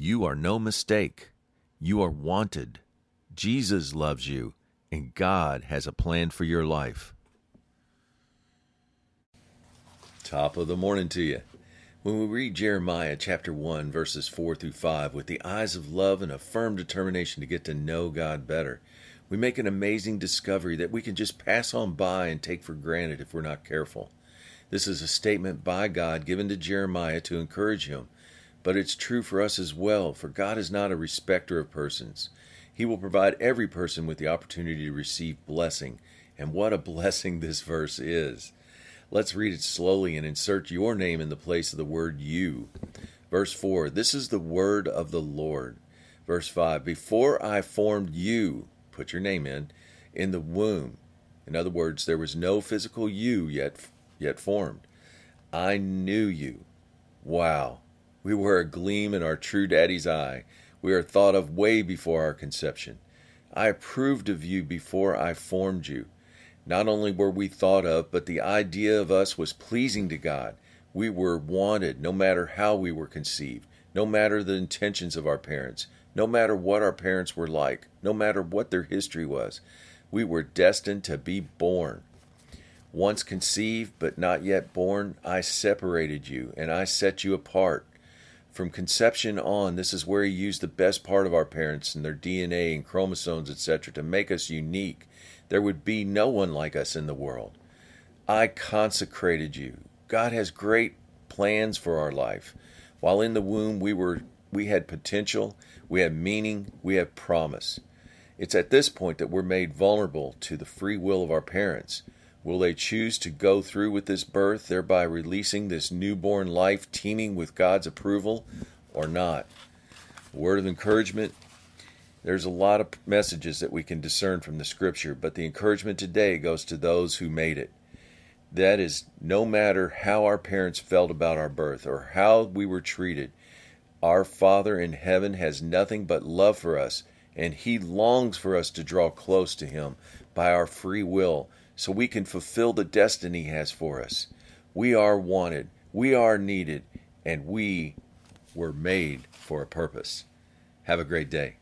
You are no mistake. You are wanted. Jesus loves you, and God has a plan for your life. Top of the morning to you. When we read Jeremiah chapter 1, verses 4 through 5, with the eyes of love and a firm determination to get to know God better, we make an amazing discovery that we can just pass on by and take for granted if we're not careful. This is a statement by God given to Jeremiah to encourage him, but it's true for us as well, for God is not a respecter of persons. He will provide every person with the opportunity to receive blessing, and what a blessing this verse is. Let's read it slowly and insert your name in the place of the word you. Verse 4 This is the word of the Lord. Verse 5 Before I formed you, put your name in, in the womb. In other words, there was no physical you yet, yet formed. I knew you. Wow. We were a gleam in our true daddy's eye. We are thought of way before our conception. I approved of you before I formed you. Not only were we thought of, but the idea of us was pleasing to God. We were wanted no matter how we were conceived, no matter the intentions of our parents, no matter what our parents were like, no matter what their history was. We were destined to be born. Once conceived but not yet born, I separated you and I set you apart. From conception on, this is where He used the best part of our parents and their DNA and chromosomes, etc., to make us unique there would be no one like us in the world. I consecrated you. God has great plans for our life. While in the womb, we were we had potential, we had meaning, we have promise. It's at this point that we're made vulnerable to the free will of our parents. Will they choose to go through with this birth, thereby releasing this newborn life teeming with God's approval, or not? Word of encouragement there's a lot of messages that we can discern from the scripture, but the encouragement today goes to those who made it. That is, no matter how our parents felt about our birth or how we were treated, our Father in heaven has nothing but love for us, and He longs for us to draw close to Him by our free will so we can fulfill the destiny He has for us. We are wanted, we are needed, and we were made for a purpose. Have a great day.